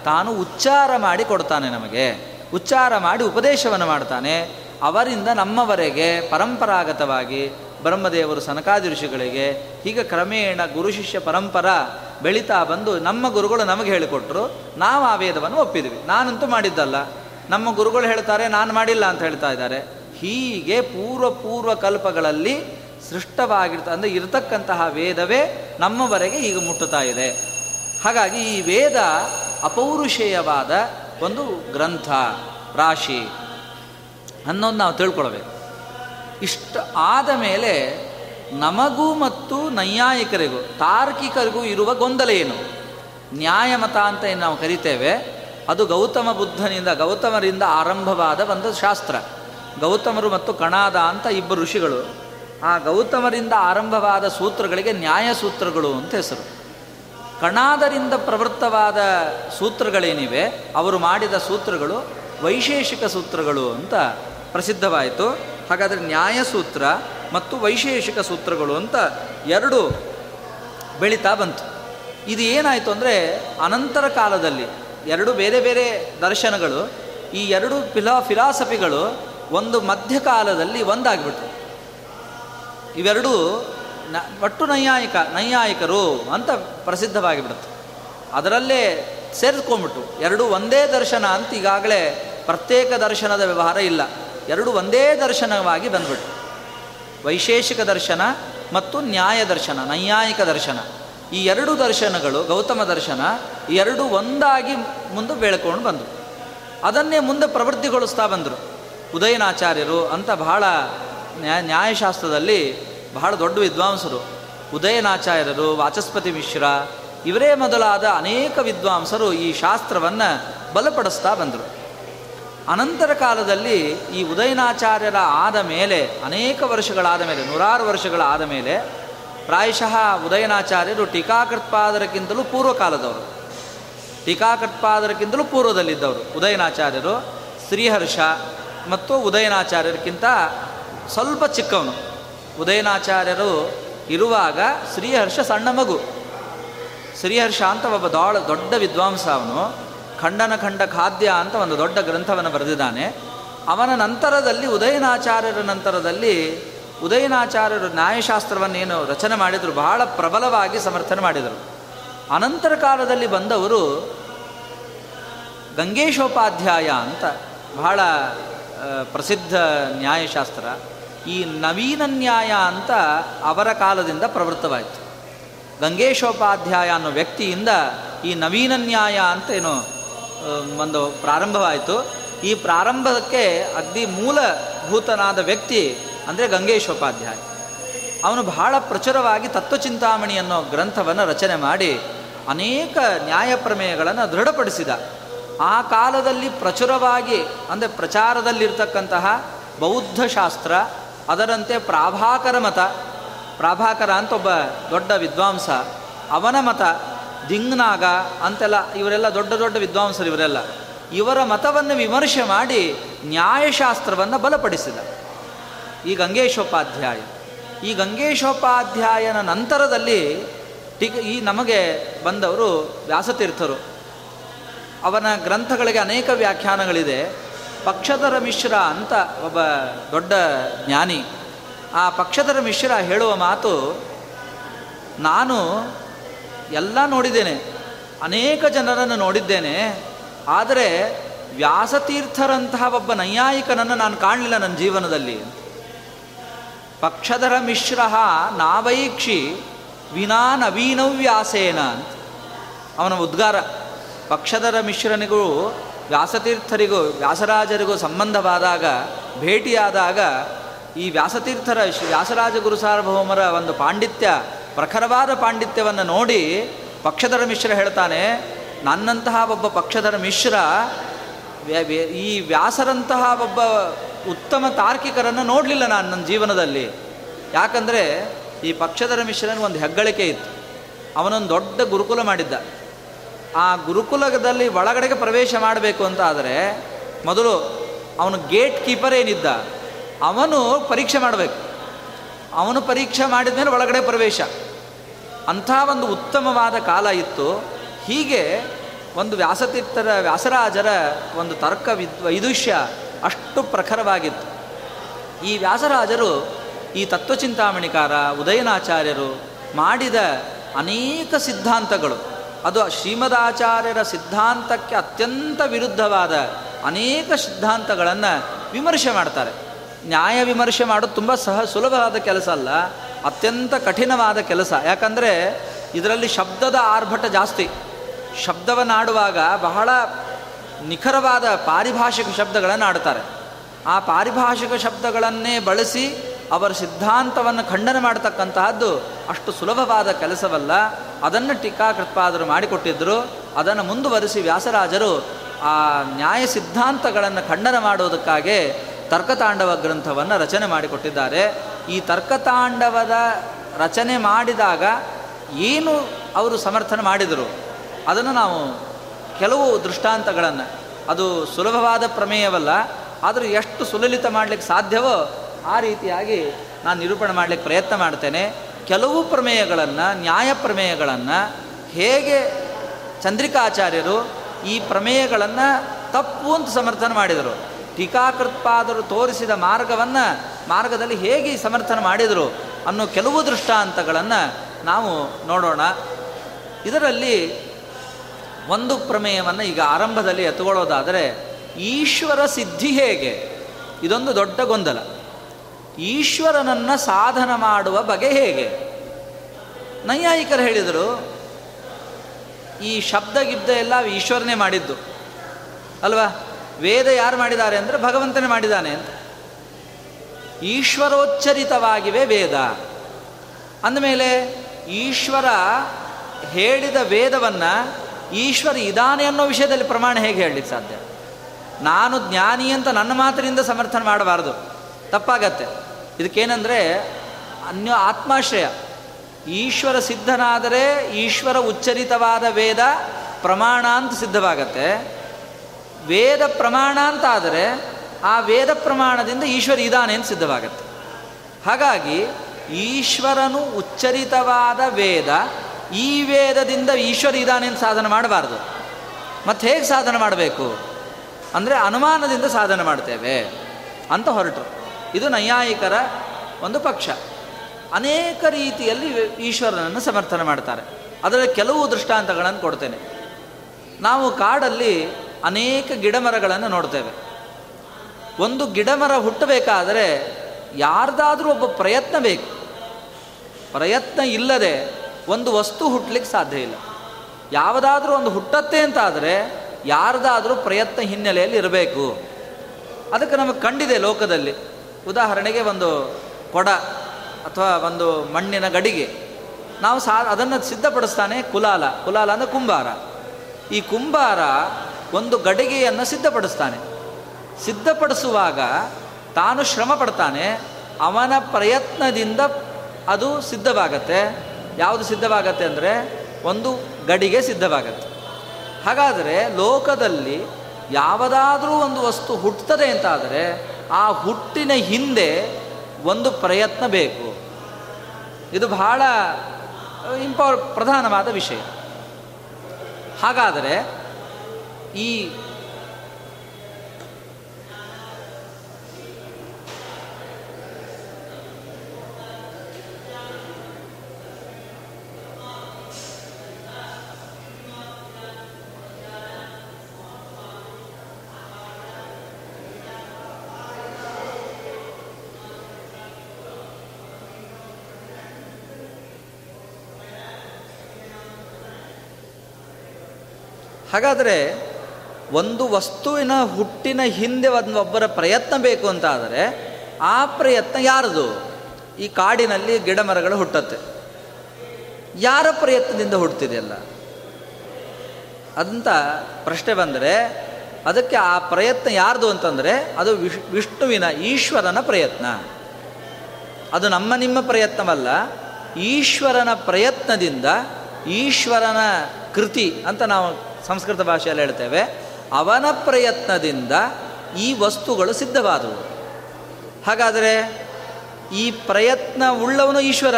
ತಾನು ಉಚ್ಚಾರ ಮಾಡಿ ಕೊಡ್ತಾನೆ ನಮಗೆ. ಉಚ್ಚಾರ ಮಾಡಿ ಉಪದೇಶವನ್ನು ಮಾಡ್ತಾನೆ ಅವರಿಂದ ನಮ್ಮವರೆಗೆ ಪರಂಪರಾಗತವಾಗಿ ಬ್ರಹ್ಮದೇವರು ಸನಕಾದಿ ಋಷಿಗಳಿಗೆ ಹೀಗೆ ಕ್ರಮೇಣ ಗುರು ಶಿಷ್ಯ ಪರಂಪರ ಬೆಳೀತಾ ಬಂದು ನಮ್ಮ ಗುರುಗಳು ನಮಗೆ ಹೇಳಿಕೊಟ್ರು, ನಾವು ಆ ವೇದವನ್ನು ಒಪ್ಪಿದ್ವಿ. ನಾನಂತೂ ಮಾಡಿದ್ದಲ್ಲ. ನಮ್ಮ ಗುರುಗಳು ಹೇಳ್ತಾರೆ, ನಾನು ಮಾಡಿಲ್ಲ ಅಂತ ಹೇಳ್ತಾ ಇದ್ದಾರೆ. ಹೀಗೆ ಪೂರ್ವ ಪೂರ್ವ ಕಲ್ಪಗಳಲ್ಲಿ ಸೃಷ್ಟವಾಗಿರ್ತ, ಅಂದರೆ ಇರತಕ್ಕಂತಹ ವೇದವೇ ನಮ್ಮವರೆಗೆ ಈಗ ಮುಟ್ಟುತ್ತಾ ಇದೆ. ಹಾಗಾಗಿ ಈ ವೇದ ಅಪೌರುಷೇಯವಾದ ಒಂದು ಗ್ರಂಥ, ರಾಶಿ, ಅನ್ನೋದು ನಾವು ತಿಳ್ಕೊಳ್ಬೇಕು. ಇಷ್ಟು ಆದ ಮೇಲೆ ನಮಗೂ ಮತ್ತು ನೈಯಾಯಿಕರಿಗೂ, ತಾರ್ಕಿಕರಿಗೂ ಇರುವ ಗೊಂದಲ ಏನು? ನ್ಯಾಯಮತ ಅಂತ ಏನು ನಾವು ಕರಿತೇವೆ? ಅದು ಗೌತಮ ಬುದ್ಧನಿಂದ, ಗೌತಮರಿಂದ ಆರಂಭವಾದ ಒಂದು ಶಾಸ್ತ್ರ. ಗೌತಮರು ಮತ್ತು ಕಣಾದ ಅಂತ ಇಬ್ಬರು ಋಷಿಗಳು. ಆ ಗೌತಮರಿಂದ ಆರಂಭವಾದ ಸೂತ್ರಗಳಿಗೆ ನ್ಯಾಯ ಸೂತ್ರಗಳು ಅಂತ ಹೆಸರು. ಕಣಾದರಿಂದ ಪ್ರವೃತ್ತವಾದ ಸೂತ್ರಗಳೇನಿವೆ, ಅವರು ಮಾಡಿದ ಸೂತ್ರಗಳು ವೈಶೇಷಿಕ ಸೂತ್ರಗಳು ಅಂತ ಪ್ರಸಿದ್ಧವಾಯಿತು. ಹಾಗಾದರೆ ನ್ಯಾಯಸೂತ್ರ ಮತ್ತು ವೈಶೇಷಿಕ ಸೂತ್ರಗಳು ಅಂತ ಎರಡು ಬೆಳೀತಾ ಬಂತು. ಇದು ಏನಾಯಿತು ಅಂದರೆ ಅನಂತರ ಕಾಲದಲ್ಲಿ ಎರಡು ಬೇರೆ ಬೇರೆ ದರ್ಶನಗಳು, ಈ ಎರಡು ಫಿಲಾ, ಫಿಲಾಸಫಿಗಳು ಒಂದು ಮಧ್ಯಕಾಲದಲ್ಲಿ ಒಂದಾಗ್ಬಿಟ್ಟು ಇವೆರಡೂ ನ, ಒಟ್ಟು ನೈಯಾಯಿಕ, ನೈಯಾಯಿಕರು ಅಂತ ಪ್ರಸಿದ್ಧವಾಗಿಬಿಡುತ್ತೆ. ಅದರಲ್ಲೇ ಸೇರಿಸ್ಕೊಂಬಿಟ್ಟು ಎರಡು ಒಂದೇ ದರ್ಶನ ಅಂತ ಈಗಾಗಲೇ ಪ್ರತ್ಯೇಕ ದರ್ಶನದ ವ್ಯವಹಾರ ಇಲ್ಲ. ಎರಡು ಒಂದೇ ದರ್ಶನವಾಗಿ ಬಂದ್ಬಿಟ್ಟು. ವೈಶೇಷಿಕ ದರ್ಶನ ಮತ್ತು ನ್ಯಾಯ ದರ್ಶನ, ನೈಯಾಯಿಕ ದರ್ಶನ. ಈ ಎರಡು ದರ್ಶನಗಳು, ಗೌತಮ ದರ್ಶನ ಎರಡು ಒಂದಾಗಿ ಮುಂದೆ ಬೆಳ್ಕೊಂಡು ಬಂದರು ಅದನ್ನೇ ಮುಂದೆ ಪ್ರವೃತ್ತಿಗೊಳಿಸ್ತಾ ಬಂದರು. ಉದಯನಾಚಾರ್ಯರು ಅಂತ ಬಹಳ ನ್ಯಾಯ ನ್ಯಾಯಶಾಸ್ತ್ರದಲ್ಲಿ ಬಹಳ ದೊಡ್ಡ ವಿದ್ವಾಂಸರು. ಉದಯನಾಚಾರ್ಯರು, ವಾಚಸ್ಪತಿ ಮಿಶ್ರ, ಇವರೇ ಮೊದಲಾದ ಅನೇಕ ವಿದ್ವಾಂಸರು ಈ ಶಾಸ್ತ್ರವನ್ನು ಬಲಪಡಿಸ್ತಾ ಬಂದರು. ಅನಂತರ ಕಾಲದಲ್ಲಿ ಈ ಉದಯನಾಚಾರ್ಯರ ಆದ ಮೇಲೆ, ಅನೇಕ ವರ್ಷಗಳಾದ ಮೇಲೆ, ನೂರಾರು ವರ್ಷಗಳಾದ ಮೇಲೆ, ಪ್ರಾಯಶಃ ಉದಯನಾಚಾರ್ಯರು ಟೀಕಾಕೃತ್ಪಾದರಕ್ಕಿಂತಲೂ ಪೂರ್ವಕಾಲದವರು. ಟೀಕಾಕೃತ್ಪಾದರಕ್ಕಿಂತಲೂ ಪೂರ್ವದಲ್ಲಿದ್ದವರು. ಉದಯನಾಚಾರ್ಯರು ಶ್ರೀಹರ್ಷ ಮತ್ತು ಉದಯನಾಚಾರ್ಯರಿಗಿಂತ ಸ್ವಲ್ಪ ಚಿಕ್ಕವನು. ಉದಯನಾಚಾರ್ಯರು ಇರುವಾಗ ಶ್ರೀಹರ್ಷ ಸಣ್ಣ ಮಗು. ಶ್ರೀಹರ್ಷ ಅಂತ ಒಬ್ಬ ದೊಡ್ಡ ದೊಡ್ಡ ವಿದ್ವಾಂಸ ಅವನು. ಖಂಡನ ಖಂಡ ಖಾದ್ಯ ಅಂತ ಒಂದು ದೊಡ್ಡ ಗ್ರಂಥವನ್ನು ಬರೆದಿದ್ದಾನೆ. ಅವನ ನಂತರದಲ್ಲಿ, ಉದಯನಾಚಾರ್ಯರ ನಂತರದಲ್ಲಿ ಉದಯನಾಚಾರ್ಯರು ನ್ಯಾಯಶಾಸ್ತ್ರವನ್ನೇನು ರಚನೆ ಮಾಡಿದರು, ಬಹಳ ಪ್ರಬಲವಾಗಿ ಸಮರ್ಥನೆ ಮಾಡಿದರು. ಅನಂತರ ಕಾಲದಲ್ಲಿ ಬಂದವರು ಗಂಗೇಶೋಪಾಧ್ಯಾಯ ಅಂತ ಬಹಳ ಪ್ರಸಿದ್ಧ ನ್ಯಾಯಶಾಸ್ತ್ರ. ಈ ನವೀನ ನ್ಯಾಯ ಅಂತ ಅವರ ಕಾಲದಿಂದ ಪ್ರವೃತ್ತವಾಯಿತು. ಗಂಗೇಶೋಪಾಧ್ಯಾಯ ಅನ್ನೋ ವ್ಯಕ್ತಿಯಿಂದ ಈ ನವೀನ ನ್ಯಾಯ ಅಂತ ಏನು ಒಂದು ಪ್ರಾರಂಭವಾಯಿತು. ಈ ಪ್ರಾರಂಭಕ್ಕೆ ಅಗ್ದಿ ಮೂಲಭೂತನಾದ ವ್ಯಕ್ತಿ ಅಂದರೆ ಗಂಗೇಶೋಪಾಧ್ಯಾಯ. ಅವನು ಬಹಳ ಪ್ರಚುರವಾಗಿ ತತ್ವಚಿಂತಾಮಣಿ ಅನ್ನೋ ಗ್ರಂಥವನ್ನು ರಚನೆ ಮಾಡಿ ಅನೇಕ ನ್ಯಾಯ ಪ್ರಮೇಯಗಳನ್ನು ದೃಢಪಡಿಸಿದ. ಆ ಕಾಲದಲ್ಲಿ ಪ್ರಚುರವಾಗಿ ಅಂದರೆ ಪ್ರಚಾರದಲ್ಲಿರ್ತಕ್ಕಂತಹ ಬೌದ್ಧ ಶಾಸ್ತ್ರ ಅದರಂತೆ ಪ್ರಾಭಾಕರ ಮತ, ಪ್ರಾಭಾಕರ ಅಂತ ಒಬ್ಬ ದೊಡ್ಡ ವಿದ್ವಾಂಸ, ಅವನ ಮತ ದಿಂಗ್ನಾಗ ಅಂತೆಲ್ಲ ಇವರೆಲ್ಲ ದೊಡ್ಡ ದೊಡ್ಡ ವಿದ್ವಾಂಸರು ಇವರೆಲ್ಲ. ಇವರ ಮತವನ್ನು ವಿಮರ್ಶೆ ಮಾಡಿ ನ್ಯಾಯಶಾಸ್ತ್ರವನ್ನು ಬಲಪಡಿಸಿದ. ಈ ಗಂಗೇಶೋಪಾಧ್ಯಾಯ. ಈ ಗಂಗೇಶೋಪಾಧ್ಯಾಯನ ನಂತರದಲ್ಲಿ ಟಿಕ್, ಈ ನಮಗೆ ಬಂದವರು ವ್ಯಾಸತೀರ್ಥರು. ಅವನ ಗ್ರಂಥಗಳಿಗೆ ಅನೇಕ ವ್ಯಾಖ್ಯಾನಗಳಿದೆ. ಪಕ್ಷಧರ ಮಿಶ್ರ ಅಂತ ಒಬ್ಬ ದೊಡ್ಡ ಜ್ಞಾನಿ. ಆ ಪಕ್ಷಧರ ಮಿಶ್ರ ಹೇಳುವ ಮಾತು, ನಾನು ಎಲ್ಲ ನೋಡಿದ್ದೇನೆ, ಅನೇಕ ಜನರನ್ನು ನೋಡಿದ್ದೇನೆ, ಆದರೆ ವ್ಯಾಸತೀರ್ಥರಂತಹ ಒಬ್ಬ ನೈಯಾಯಿಕನನ್ನು ನಾನು ಕಾಣಲಿಲ್ಲ ನನ್ನ ಜೀವನದಲ್ಲಿ. ಪಕ್ಷಧರ ಮಿಶ್ರ ನಾವೈಕ್ಷಿ ವಿನಾ ನವೀನವ್ಯಾಸೇನ ಅಂತ. ಅವನ ಉದ್ಗಾರ, ಪಕ್ಷಧರ ಮಿಶ್ರನಿಗೂ ವ್ಯಾಸತೀರ್ಥರಿಗೂ, ವ್ಯಾಸರಾಜರಿಗೂ ಸಂಬಂಧವಾದಾಗ, ಭೇಟಿಯಾದಾಗ ಈ ವ್ಯಾಸತೀರ್ಥರ ವ್ಯಾಸರಾಜ ಗುರು ಸಾರ್ವಭೌಮರ ಒಂದು ಪಾಂಡಿತ್ಯ, ಪ್ರಖರವಾದ ಪಾಂಡಿತ್ಯವನ್ನು ನೋಡಿ ಪಕ್ಷಧರ ಮಿಶ್ರ ಹೇಳ್ತಾನೆ, ನನ್ನಂತಹ ಒಬ್ಬ ಪಕ್ಷಧರ ಮಿಶ್ರ ಈ ವ್ಯಾಸರಂತಹ ಒಬ್ಬ ಉತ್ತಮ ತಾರ್ಕಿಕರನ್ನು ನೋಡಲಿಲ್ಲ ನಾನು ನನ್ನ ಜೀವನದಲ್ಲಿ. ಯಾಕಂದರೆ ಈ ಪಕ್ಷಧರ ಮಿಶ್ರನ ಒಂದು ಹೆಗ್ಗಳಿಕೆ ಇತ್ತು. ಅವನೊಂದು ದೊಡ್ಡ ಗುರುಕುಲ ಮಾಡಿದ್ದ. ಆ ಗುರುಕುಲದಲ್ಲಿ ಒಳಗಡೆಗೆ ಪ್ರವೇಶ ಮಾಡಬೇಕು ಅಂತ ಆದರೆ ಮೊದಲು ಅವನು ಗೇಟ್ ಕೀಪರ್ ಏನಿದ್ದ, ಅವನು ಪರೀಕ್ಷೆ ಮಾಡಬೇಕು. ಅವನು ಪರೀಕ್ಷೆ ಮಾಡಿದ ಮೇಲೆ ಒಳಗಡೆ ಪ್ರವೇಶ. ಅಂಥ ಒಂದು ಉತ್ತಮವಾದ ಕಾಲ ಇತ್ತು. ಹೀಗೆ ಒಂದು ವ್ಯಾಸತೀರ್ಥರ, ವ್ಯಾಸರಾಜರ ಒಂದು ತರ್ಕ ವಿದ್, ವೈದುಷ್ಯ ಅಷ್ಟು ಪ್ರಖರವಾಗಿತ್ತು. ಈ ವ್ಯಾಸರಾಜರು, ಈ ತತ್ವಚಿಂತಾಮಣಿಕಾರ, ಉದಯನಾಚಾರ್ಯರು ಮಾಡಿದ ಅನೇಕ ಸಿದ್ಧಾಂತಗಳು. ಅದು ಶ್ರೀಮದಾಚಾರ್ಯರ ಸಿದ್ಧಾಂತಕ್ಕೆ ಅತ್ಯಂತ ವಿರುದ್ಧವಾದ ಅನೇಕ ಸಿದ್ಧಾಂತಗಳನ್ನು ವಿಮರ್ಶೆ ಮಾಡ್ತಾರೆ. ನ್ಯಾಯ ವಿಮರ್ಶೆ ಮಾಡೋದು ತುಂಬ ಸಹ ಸುಲಭವಾದ ಕೆಲಸ ಅಲ್ಲ, ಅತ್ಯಂತ ಕಠಿಣವಾದ ಕೆಲಸ. ಯಾಕಂದರೆ ಇದರಲ್ಲಿ ಶಬ್ದದ ಆರ್ಭಟ ಜಾಸ್ತಿ. ಶಬ್ದವನ್ನಾಡುವಾಗ ಬಹಳ ನಿಖರವಾದ ಪಾರಿಭಾಷಿಕ ಶಬ್ದಗಳನ್ನು ಆಡ್ತಾರೆ ಆ ಪಾರಿಭಾಷಿಕ ಶಬ್ದಗಳನ್ನೇ ಬಳಸಿ ಅವರ ಸಿದ್ಧಾಂತವನ್ನು ಖಂಡನೆ ಮಾಡತಕ್ಕಂತಹದ್ದು ಅಷ್ಟು ಸುಲಭವಾದ ಕೆಲಸವಲ್ಲ. ಅದನ್ನು ಟೀಕಾಕೃತ್ಪಾದರು ಮಾಡಿಕೊಟ್ಟಿದ್ದರು. ಅದನ್ನು ಮುಂದುವರಿಸಿ ವ್ಯಾಸರಾಜರು ಆ ನ್ಯಾಯ ಸಿದ್ಧಾಂತಗಳನ್ನು ಖಂಡನೆ ಮಾಡುವುದಕ್ಕಾಗಿ ತರ್ಕತಾಂಡವ ಗ್ರಂಥವನ್ನು ರಚನೆ ಮಾಡಿಕೊಟ್ಟಿದ್ದಾರೆ. ಈ ತರ್ಕತಾಂಡವದ ರಚನೆ ಮಾಡಿದಾಗ ಏನು ಅವರು ಸಮರ್ಥನೆ ಮಾಡಿದರು? ಅದನ್ನು ನಾವು ಕೆಲವು ದೃಷ್ಟಾಂತಗಳನ್ನು, ಅದು ಸುಲಭವಾದ ಪ್ರಮೇಯವಲ್ಲ, ಆದರೂ ಎಷ್ಟು ಸುಲಲಿತ ಮಾಡಲಿಕ್ಕೆ ಸಾಧ್ಯವೋ ಆ ರೀತಿಯಾಗಿ ನಾನು ನಿರೂಪಣೆ ಮಾಡಲಿಕ್ಕೆ ಪ್ರಯತ್ನ ಮಾಡ್ತೇನೆ. ಕೆಲವು ಪ್ರಮೇಯಗಳನ್ನು, ನ್ಯಾಯ ಪ್ರಮೇಯಗಳನ್ನು ಹೇಗೆ ಚಂದ್ರಿಕಾಚಾರ್ಯರು ಈ ಪ್ರಮೇಯಗಳನ್ನು ತಪ್ಪು ಅಂತ ಸಮರ್ಥನೆ ಮಾಡಿದರು. ಟೀಕಾಕೃತ್ಪಾದರು ತೋರಿಸಿದ ಮಾರ್ಗವನ್ನು ಮಾರ್ಗದಲ್ಲಿ ಹೇಗೆ ಸಮರ್ಥನೆ ಮಾಡಿದರು ಅನ್ನೋ ಕೆಲವು ದೃಷ್ಟಾಂತಗಳನ್ನು ನಾವು ನೋಡೋಣ. ಇದರಲ್ಲಿ ಒಂದು ಪ್ರಮೇಯವನ್ನು ಈಗ ಆರಂಭದಲ್ಲಿ ಎತ್ತುಕೊಳ್ಳೋದಾದರೆ ಈಶ್ವರ ಸಿದ್ಧಿ ಹೇಗೆ? ಇದೊಂದು ದೊಡ್ಡ ಗೊಂದಲ. ಈಶ್ವರನನ್ನು ಸಾಧನ ಮಾಡುವ ಬಗೆ ಹೇಗೆ? ನೈಯಾಯಿಕರು ಹೇಳಿದರು, ಈ ಶಬ್ದ ಗಿಬ್ದ ಎಲ್ಲ ಈಶ್ವರನೇ ಮಾಡಿದ್ದು. ಅಲ್ವಾ? ವೇದ ಯಾರು ಮಾಡಿದ್ದಾರೆ ಅಂದರೆ ಭಗವಂತನೇ ಮಾಡಿದ್ದಾನೆ ಅಂತ. ಈಶ್ವರೋಚ್ಚರಿತವಾಗಿವೆ ವೇದ. ಅಂದಮೇಲೆ ಈಶ್ವರ ಹೇಳಿದ ವೇದವನ್ನು ಈಶ್ವರ ಇದಾನೆ ಅನ್ನೋ ವಿಷಯದಲ್ಲಿ ಪ್ರಮಾಣ ಹೇಗೆ ಹೇಳಲಿಕ್ಕೆ ಸಾಧ್ಯ? ನಾನು ಜ್ಞಾನಿ ಅಂತ ನನ್ನ ಮಾತಿನಿಂದ ಸಮರ್ಥನೆ ಮಾಡಬಾರ್ದು. ತಪ್ಪಾಗತ್ತೆ. ಇದಕ್ಕೇನೆಂದರೆ ಅನ್ಯ ಆತ್ಮಾಶ್ರಯ. ಈಶ್ವರ ಸಿದ್ಧನಾದರೆ ಈಶ್ವರ ಉಚ್ಚರಿತವಾದ ವೇದ ಪ್ರಮಾಣ ಅಂತ ಸಿದ್ಧವಾಗತ್ತೆ. ವೇದ ಪ್ರಮಾಣ ಅಂತ ಆದರೆ ಆ ವೇದ ಪ್ರಮಾಣದಿಂದ ಈಶ್ವರ ಇದಾನೆ ಅಂತ ಸಿದ್ಧವಾಗತ್ತೆ. ಹಾಗಾಗಿ ಈಶ್ವರನು ಉಚ್ಚರಿತವಾದ ವೇದ ಈ ವೇದದಿಂದ ಈಶ್ವರ ಇದ್ದಾನೆ ಅಂತ ಸಾಧನೆ ಮಾಡಬಾರ್ದು. ಮತ್ತು ಹೇಗೆ ಸಾಧನೆ ಮಾಡಬೇಕು? ಅಂದರೆ ಅನುಮಾನದಿಂದ ಸಾಧನೆ ಮಾಡ್ತೇವೆ ಅಂತ ಹೊರಟರು. ಇದು ನೈಯಾಯಿಕರ ಒಂದು ಪಕ್ಷ. ಅನೇಕ ರೀತಿಯಲ್ಲಿ ಈಶ್ವರನನ್ನು ಸಮರ್ಥನೆ ಮಾಡ್ತಾರೆ. ಅದರಲ್ಲಿ ಕೆಲವು ದೃಷ್ಟಾಂತಗಳನ್ನು ಕೊಡ್ತೇನೆ. ನಾವು ಕಾಡಲ್ಲಿ ಅನೇಕ ಗಿಡಮರಗಳನ್ನು ನೋಡ್ತೇವೆ. ಒಂದು ಗಿಡಮರ ಹುಟ್ಟಬೇಕಾದರೆ ಯಾರ್ದಾದರೂ ಒಬ್ಬ ಪ್ರಯತ್ನ ಬೇಕು. ಪ್ರಯತ್ನ ಇಲ್ಲದೆ ಒಂದು ವಸ್ತು ಹುಟ್ಟಲಿಕ್ಕೆ ಸಾಧ್ಯ ಇಲ್ಲ. ಯಾವುದಾದ್ರೂ ಒಂದು ಹುಟ್ಟತ್ತೆ ಅಂತಾದರೆ ಯಾರ್ದಾದರೂ ಪ್ರಯತ್ನ ಹಿನ್ನೆಲೆಯಲ್ಲಿ ಇರಬೇಕು. ಅದಕ್ಕೆ ನಮಗೆ ಕಂಡಿದೆ ಲೋಕದಲ್ಲಿ. ಉದಾಹರಣೆಗೆ ಒಂದು ಕೊಡ ಅಥವಾ ಒಂದು ಮಣ್ಣಿನ ಗಡಿಗೆ. ನಾವು ಸಾ ಅದನ್ನು ಸಿದ್ಧಪಡಿಸ್ತಾನೆ ಕುಲಾಲ. ಕುಲಾಲ ಅಂದರೆ ಕುಂಬಾರ. ಈ ಕುಂಬಾರ ಒಂದು ಗಡಿಗೆಯನ್ನು ಸಿದ್ಧಪಡಿಸ್ತಾನೆ. ಸಿದ್ಧಪಡಿಸುವಾಗ ತಾನು ಶ್ರಮ ಪಡ್ತಾನೆ, ಅವನ ಪ್ರಯತ್ನದಿಂದ ಅದು ಸಿದ್ಧವಾಗತ್ತೆ. ಯಾವುದು ಸಿದ್ಧವಾಗತ್ತೆ ಅಂದರೆ ಒಂದು ಗಡಿಗೆ ಸಿದ್ಧವಾಗತ್ತೆ. ಹಾಗಾದರೆ ಲೋಕದಲ್ಲಿ ಯಾವುದಾದ್ರೂ ಒಂದು ವಸ್ತು ಹುಟ್ಟುತ್ತದೆ ಅಂತಾದರೆ ಆ ಹುಟ್ಟಿನ ಹಿಂದೆ ಒಂದು ಪ್ರಯತ್ನ ಬೇಕು. ಇದು ಬಹಳ ಇಂಪಾರ್ ಪ್ರಧಾನವಾದ ವಿಷಯ. ಹಾಗಾದರೆ ಈ ಹಾಗಾದರೆ ಒಂದು ವಸ್ತುವಿನ ಹುಟ್ಟಿನ ಹಿಂದೆ ಒಂದು ಒಬ್ಬರ ಪ್ರಯತ್ನ ಬೇಕು ಅಂತ ಆದರೆ ಆ ಪ್ರಯತ್ನ ಯಾರದು? ಈ ಕಾಡಿನಲ್ಲಿ ಗಿಡ ಮರಗಳು ಹುಟ್ಟತ್ತೆ. ಯಾರ ಪ್ರಯತ್ನದಿಂದ ಹುಟ್ಟಿದೆಯಲ್ಲ ಅಂತ ಪ್ರಶ್ನೆ ಬಂದರೆ ಅದಕ್ಕೆ ಆ ಪ್ರಯತ್ನ ಯಾರ್ದು ಅಂತಂದರೆ ಅದು ವಿಶ್, ವಿಷ್ಣುವಿನ, ಈಶ್ವರನ ಪ್ರಯತ್ನ. ಅದು ನಮ್ಮ ನಿಮ್ಮ ಪ್ರಯತ್ನವಲ್ಲ, ಈಶ್ವರನ ಪ್ರಯತ್ನದಿಂದ ಈಶ್ವರನ ಕೃತಿ ಅಂತ ನಾವು ಸಂಸ್ಕೃತ ಭಾಷೆಯಲ್ಲಿ ಹೇಳ್ತೇವೆ, ಅವನ ಪ್ರಯತ್ನದಿಂದ ಈ ವಸ್ತುಗಳು ಸಿದ್ಧವಾದವು. ಹಾಗಾದರೆ ಈ ಪ್ರಯತ್ನ ಉಳ್ಳವನು ಈಶ್ವರ.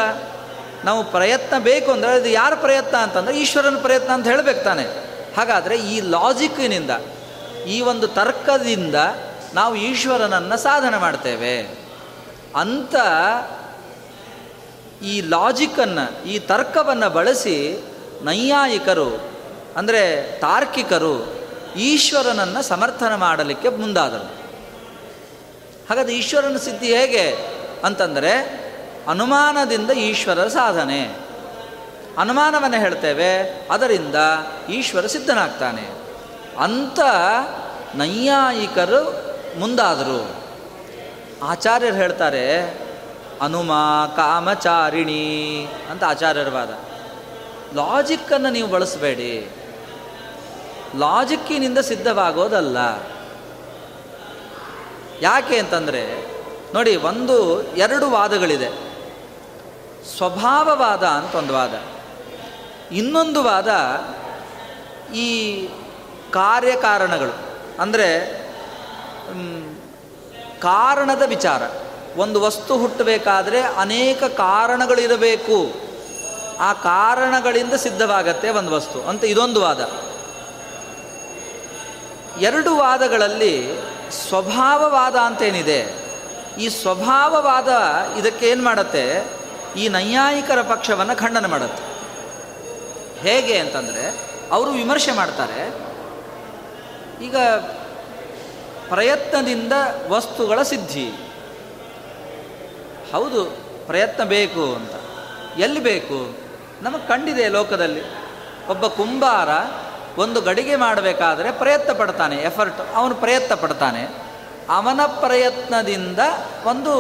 ನಾವು ಪ್ರಯತ್ನ ಬೇಕು ಅಂದರೆ ಇದು ಯಾರ ಪ್ರಯತ್ನ ಅಂತಂದರೆ ಈಶ್ವರನ ಪ್ರಯತ್ನ ಅಂತ ಹೇಳಬೇಕು ತಾನೆ. ಹಾಗಾದರೆ ಈ ಲಾಜಿಕ್ಕಿನಿಂದ ಈ ಒಂದು ತರ್ಕದಿಂದ ನಾವು ಈಶ್ವರನನ್ನು ಸಾಧನೆ ಮಾಡ್ತೇವೆ. ಅಂತ ಈ ಲಾಜಿಕ್ಕನ್ನು ಈ ತರ್ಕವನ್ನು ಬಳಸಿ ನೈಯಾಯಿಕರು ಅಂದರೆ ತಾರ್ಕಿಕರು ಈಶ್ವರನನ್ನು ಸಮರ್ಥನ ಮಾಡಲಿಕ್ಕೆ ಮುಂದಾದರು. ಹಾಗಾದರೆ ಈಶ್ವರನ ಸಿದ್ಧಿ ಹೇಗೆ ಅಂತಂದರೆ ಅನುಮಾನದಿಂದ ಈಶ್ವರ ಸಾಧನೆ. ಅನುಮಾನವನ್ನು ಹೇಳ್ತೇವೆ, ಅದರಿಂದ ಈಶ್ವರ ಸಿದ್ಧನಾಗ್ತಾನೆ. ಅಂತ ನೈಯಾಯಿಕರು ಮುಂದಾದರು. ಆಚಾರ್ಯರು ಹೇಳ್ತಾರೆ, ಅನುಮಾ ಕಾಮಚಾರಿಣಿ ಅಂತ ಆಚಾರ್ಯರ ವಾದ. ಲಾಜಿಕ್ಕನ್ನು ನೀವು ಬಳಸಬೇಡಿ. ಲಾಜಿಕ್ಕಿನಿಂದ ಸಿದ್ಧವಾಗೋದಲ್ಲ. ಯಾಕೆ ಅಂತಂದರೆ, ನೋಡಿ, ಒಂದು, ಎರಡು ವಾದಗಳಿದೆ. ಸ್ವಭಾವವಾದ ಅಂತ ಒಂದು ವಾದ. ಇನ್ನೊಂದು ವಾದ, ಈ ಕಾರ್ಯಕಾರಣಗಳು. ಅಂದರೆ ಕಾರಣದ ವಿಚಾರ. ಒಂದು ವಸ್ತು ಹುಟ್ಟಬೇಕಾದ್ರೆ ಅನೇಕ ಕಾರಣಗಳಿರಬೇಕು. ಆ ಕಾರಣಗಳಿಂದ ಸಿದ್ಧವಾಗತ್ತೆ ಒಂದು ವಸ್ತು. ಅಂತ ಇದೊಂದು ವಾದ. ಎರಡು ವಾದಗಳಲ್ಲಿ ಸ್ವಭಾವವಾದ ಅಂತೇನಿದೆ. ಈ ಸ್ವಭಾವವಾದ ಇದಕ್ಕೆ ಏನು ಮಾಡುತ್ತೆ? ಈ ನೈಯಾಯಿಕರ ಪಕ್ಷವನ್ನು ಖಂಡನೆ ಮಾಡುತ್ತೆ. ಹೇಗೆ ಅಂತಂದರೆ, ಅವರು ವಿಮರ್ಶೆ ಮಾಡ್ತಾರೆ. ಈಗ ಪ್ರಯತ್ನದಿಂದ ವಸ್ತುಗಳ ಸಿದ್ಧಿ. ಹೌದು, ಪ್ರಯತ್ನ ಬೇಕು ಅಂತ. ಎಲ್ಲಿ ಬೇಕು? ನಮಗೆ ಕಂಡಿದೆ ಲೋಕದಲ್ಲಿ. ಒಬ್ಬ ಕುಂಬಾರ ಒಂದು ಗಡಿಗೆ ಮಾಡಬೇಕಾದ್ರೆ ಪ್ರಯತ್ನ ಪಡ್ತಾನೆ ಎಫರ್ಟ್ ಅವನು ಪ್ರಯತ್ನ ಪಡ್ತಾನೆ. ಅವನ ಪ್ರಯತ್ನದಿಂದ ಒಂದು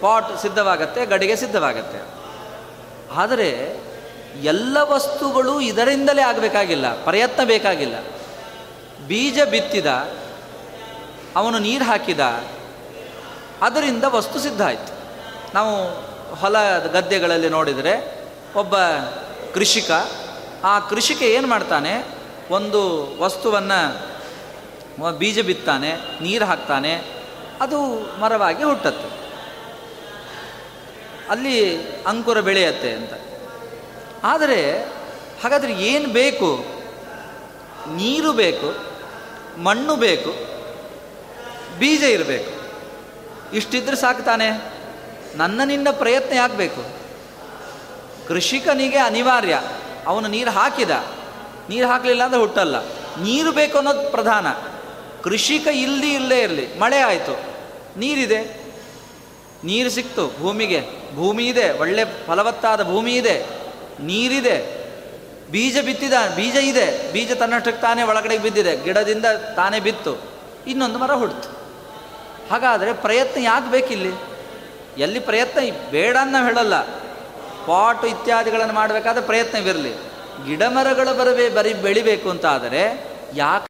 ಪಾಟ್ ಸಿದ್ಧವಾಗತ್ತೆ, ಗಡಿಗೆ ಸಿದ್ಧವಾಗತ್ತೆ. ಆದರೆ ಎಲ್ಲ ವಸ್ತುಗಳು ಇದರಿಂದಲೇ ಆಗಬೇಕಾಗಿಲ್ಲ, ಪ್ರಯತ್ನ ಬೇಕಾಗಿಲ್ಲ. ಬೀಜ ಬಿತ್ತಿದ, ಅವನು ನೀರು ಹಾಕಿದ, ಅದರಿಂದ ವಸ್ತು ಸಿದ್ಧ ಆಯಿತು. ನಾವು ಹೊಲ ಗದ್ದೆಗಳಲ್ಲಿ ನೋಡಿದರೆ ಒಬ್ಬ ಕೃಷಿಕ, ಆ ಕೃಷಿಕ ಏನು ಮಾಡ್ತಾನೆ? ಒಂದು ವಸ್ತುವನ್ನು ಬೀಜ ಬಿತ್ತಾನೆ, ನೀರು ಹಾಕ್ತಾನೆ, ಅದು ಮರವಾಗಿ ಹುಟ್ಟತ್ತೆ. ಅಲ್ಲಿ ಅಂಕುರ ಬೆಳೆಯತ್ತೆ ಅಂತ. ಆದರೆ ಹಾಗಾದರೆ ಏನು ಬೇಕು? ನೀರು ಬೇಕು, ಮಣ್ಣು ಬೇಕು, ಬೀಜ ಇರಬೇಕು. ಇಷ್ಟಿದ್ರೆ ಸಾಕ್ತಾನೆ ನನ್ನ ನಿನ್ನ ಪ್ರಯತ್ನ ಯಾಕಬೇಕು ಕೃಷಿಕನಿಗೆ ಅನಿವಾರ್ಯ. ಅವನು ನೀರು ಹಾಕಿದ. ನೀರು ಹಾಕಲಿಲ್ಲ ಅಂದರೆ ಹುಟ್ಟಲ್ಲ. ನೀರು ಬೇಕು ಅನ್ನೋದು ಪ್ರಧಾನ. ಕೃಷಿಕ ಇಲ್ಲಿ ಇಲ್ಲೇ ಇರಲಿ. ಮಳೆ ಆಯಿತು. ನೀರಿದೆ. ನೀರು ಸಿಕ್ತು. ಭೂಮಿಗೆ. ಭೂಮಿ ಇದೆ. ಒಳ್ಳೆ ಫಲವತ್ತಾದ ಭೂಮಿ ಇದೆ. ನೀರಿದೆ. ಬೀಜ ಬಿತ್ತಿದ, ಬೀಜ ಇದೆ. ಬೀಜ ತನ್ನಷ್ಟಕ್ಕೆ ತಾನೇ ಒಳಗಡೆ ಬಿದ್ದಿದೆ. ಗಿಡದಿಂದ ತಾನೇ ಬಿತ್ತು. ಇನ್ನೊಂದು ಮರ ಹುಡ್ತು. ಹಾಗಾದರೆ ಪ್ರಯತ್ನ ಯಾಕೆ ಬೇಕಿಲ್ಲಿ? ಎಲ್ಲಿ ಪ್ರಯತ್ನ? ಬೇಡ ನಾವು ಹೇಳಲ್ಲ. ಪಾಟು ಇತ್ಯಾದಿಗಳನ್ನು ಮಾಡಬೇಕಾದ್ರೆ ಪ್ರಯತ್ನವಿರಲಿ. ಗಿಡ ಮರಗಳ ಬರವೇ ಬರೀ ಬೆಳಿಬೇಕು ಅಂತ ಆದರೆ ಯಾಕೆ